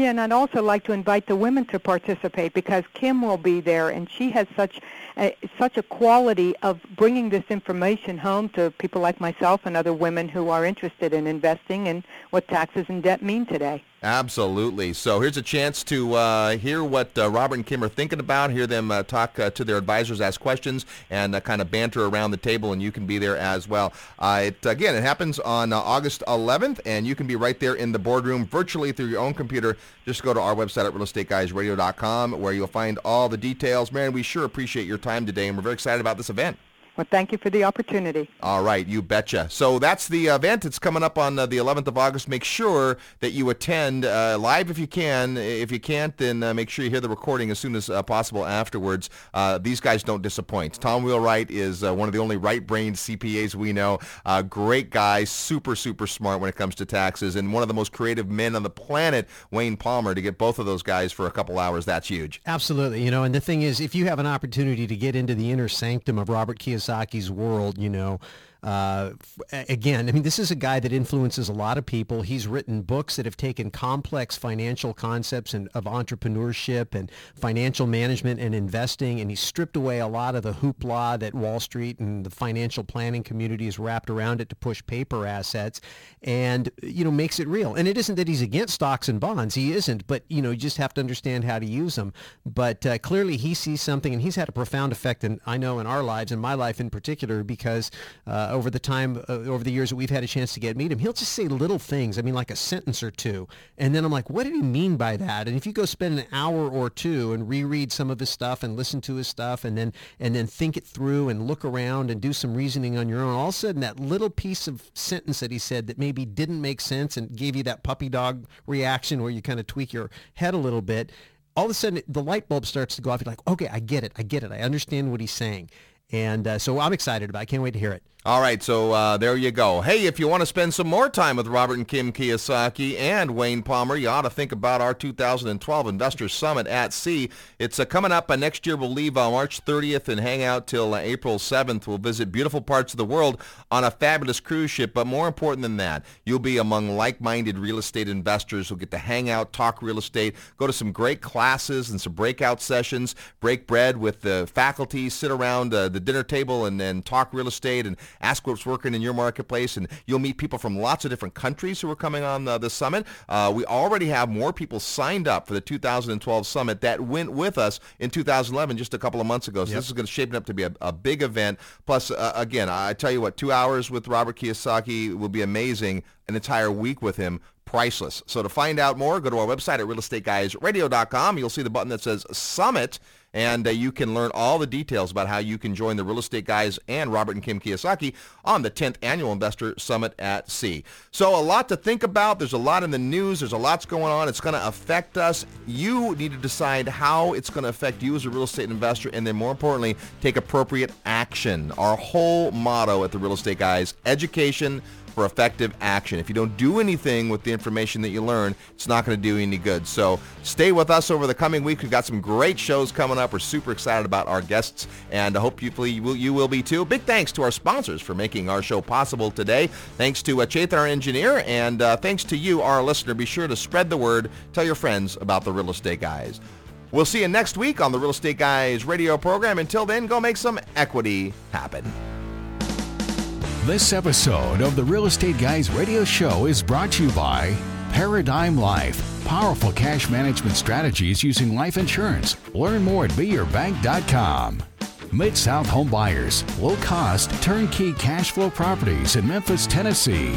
Yeah, and I'd also like to invite the women to participate because Kim will be there, and she has such a, such a quality of bringing this information home to people like myself and other women who are interested in investing and what taxes and debt mean today. Absolutely. So here's a chance to uh, hear what uh, Robert and Kim are thinking about, hear them uh, talk uh, to their advisors, ask questions, and uh, kind of banter around the table, and you can be there as well. Uh, it, again, it happens on August 11th, and you can be right there in the boardroom virtually through your own computer. Just go to our website at realestateguysradio.com where you'll find all the details. Man, we sure appreciate your time today, and we're very excited about this event. Well, thank you for the opportunity. All right, you betcha. So that's the event. It's coming up on uh, the 11th of August. Make sure that you attend uh, live if you can. If you can't, then uh, make sure you hear the recording as soon as uh, possible afterwards. Uh, these guys don't disappoint. Tom Wheelwright is uh, one of the only right-brained CPAs we know. great guy, super, super smart when it comes to taxes, and one of the most creative men on the planet, Wayne Palmer, to get both of those guys for a couple hours, that's huge. Absolutely. You know, and the thing is, if you have an opportunity to get into the inner sanctum of Robert Kiyosaki, Kiyosaki's world, you know, Uh, again, I mean, this is a guy that influences a lot of people. He's written books that have taken complex financial concepts and of entrepreneurship and financial management and investing, and he's stripped away a lot of the hoopla that Wall Street and the financial planning community has wrapped around it to push paper assets, and you know makes it real. And it isn't that he's against stocks and bonds; he isn't. But you know, you just have to understand how to use them. But uh, clearly, he sees something, and he's had a profound effect, and I know in our lives, in my life in particular, because uh, over the time, uh, over the years that we've had a chance to get meet him, he'll just say little things. I mean, like a sentence or two, and then I'm like, what did he mean by that? And if you go spend an hour or two and reread some of his stuff and listen to his stuff, and then and then think it through and look around and do some reasoning on your own, all of a sudden that little piece of sentence that he said that maybe didn't make sense and gave you that puppy dog reaction where you kind of tweak your head a little bit all of a sudden the light bulb starts to go off. You're like, okay, I get it. I get it. I understand what he's saying. And uh, so I'm excited about it. I can't wait to hear it. All right, so uh, there you go. Hey, if you want to spend some more time with Robert and Kim Kiyosaki and Wayne Palmer, you ought to think about our 2012 Investor Summit at Sea. It's uh, coming up uh, next year. We'll leave on March 30th and hang out till uh, April 7th. We'll visit beautiful parts of the world on a fabulous cruise ship. But more important than that, you'll be among like-minded real estate investors who'll get to hang out, talk real estate, go to some great classes and some breakout sessions, break bread with the faculty, sit around uh, the dinner table and, and talk real estate and ask what's working in your marketplace, and you'll meet people from lots of different countries who are coming on the, the summit. Uh, we already have more people signed up for the 2012 summit that went with us in 2011 just a couple of months ago. So yep. this is going to shape it up to be a, a big event. Plus, uh, again, I tell you what, two hours with Robert Kiyosaki will be amazing. An entire week with him priceless. So to find out more, go to our website at realestateguysradio.com. You'll see the button that says Summit, and uh, you can learn all the details about how you can join the Real Estate Guys and Robert and Kim Kiyosaki on the 10th Annual Investor Summit at Sea. So a lot to think about. There's a lot in the news. There's a lot going on. It's going to affect us. You need to decide how it's going to affect you as a real estate investor, and then more importantly, take appropriate action. Our whole motto at the Real Estate Guys, education, for effective action. If you don't do anything with the information that you learn, it's not going to do you any good. So stay with us over the coming week. We've got some great shows coming up. We're super excited about our guests, and hopefully you will, you will be too. Big thanks to our sponsors for making our show possible today. Thanks to uh, our engineer, and uh, thanks to you, our listener. Be sure to spread the word. Tell your friends about the Real Estate Guys. We'll see you next week on the Real Estate Guys radio program. Until then, go make some equity happen. This episode of the Real Estate Guys radio show is brought to you by Paradigm Life. Powerful cash management strategies using life insurance. Learn more at beyourbank.com. Mid South Home Buyers. Low cost, turnkey cash flow properties in Memphis, Tennessee.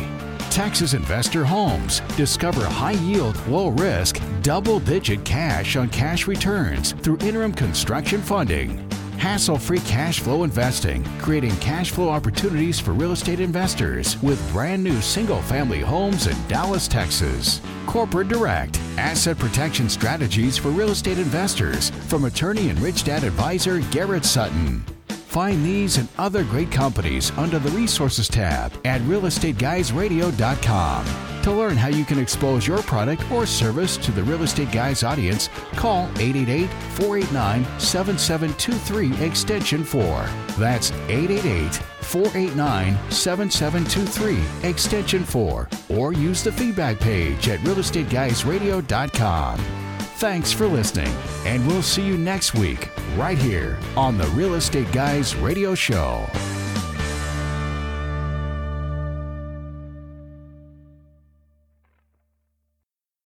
Texas Investor Homes. Discover high yield, low risk, double digit cash on cash returns through interim construction funding hassle free cash flow investing, creating cash flow opportunities for real estate investors with brand new single family homes in Dallas, Texas. Corporate Direct, asset protection strategies for real estate investors from attorney and rich dad advisor Garrett Sutton. Find these and other great companies under the Resources tab at realestateguysradio.com. To learn how you can expose your product or service to the Real Estate Guys audience, call 888-489-7723 extension 4. That's 888-489-7723 extension 4 or use the feedback page at realestateguysradio.com. Thanks for listening, and we'll see you next week right here on the Real Estate Guys Radio Show.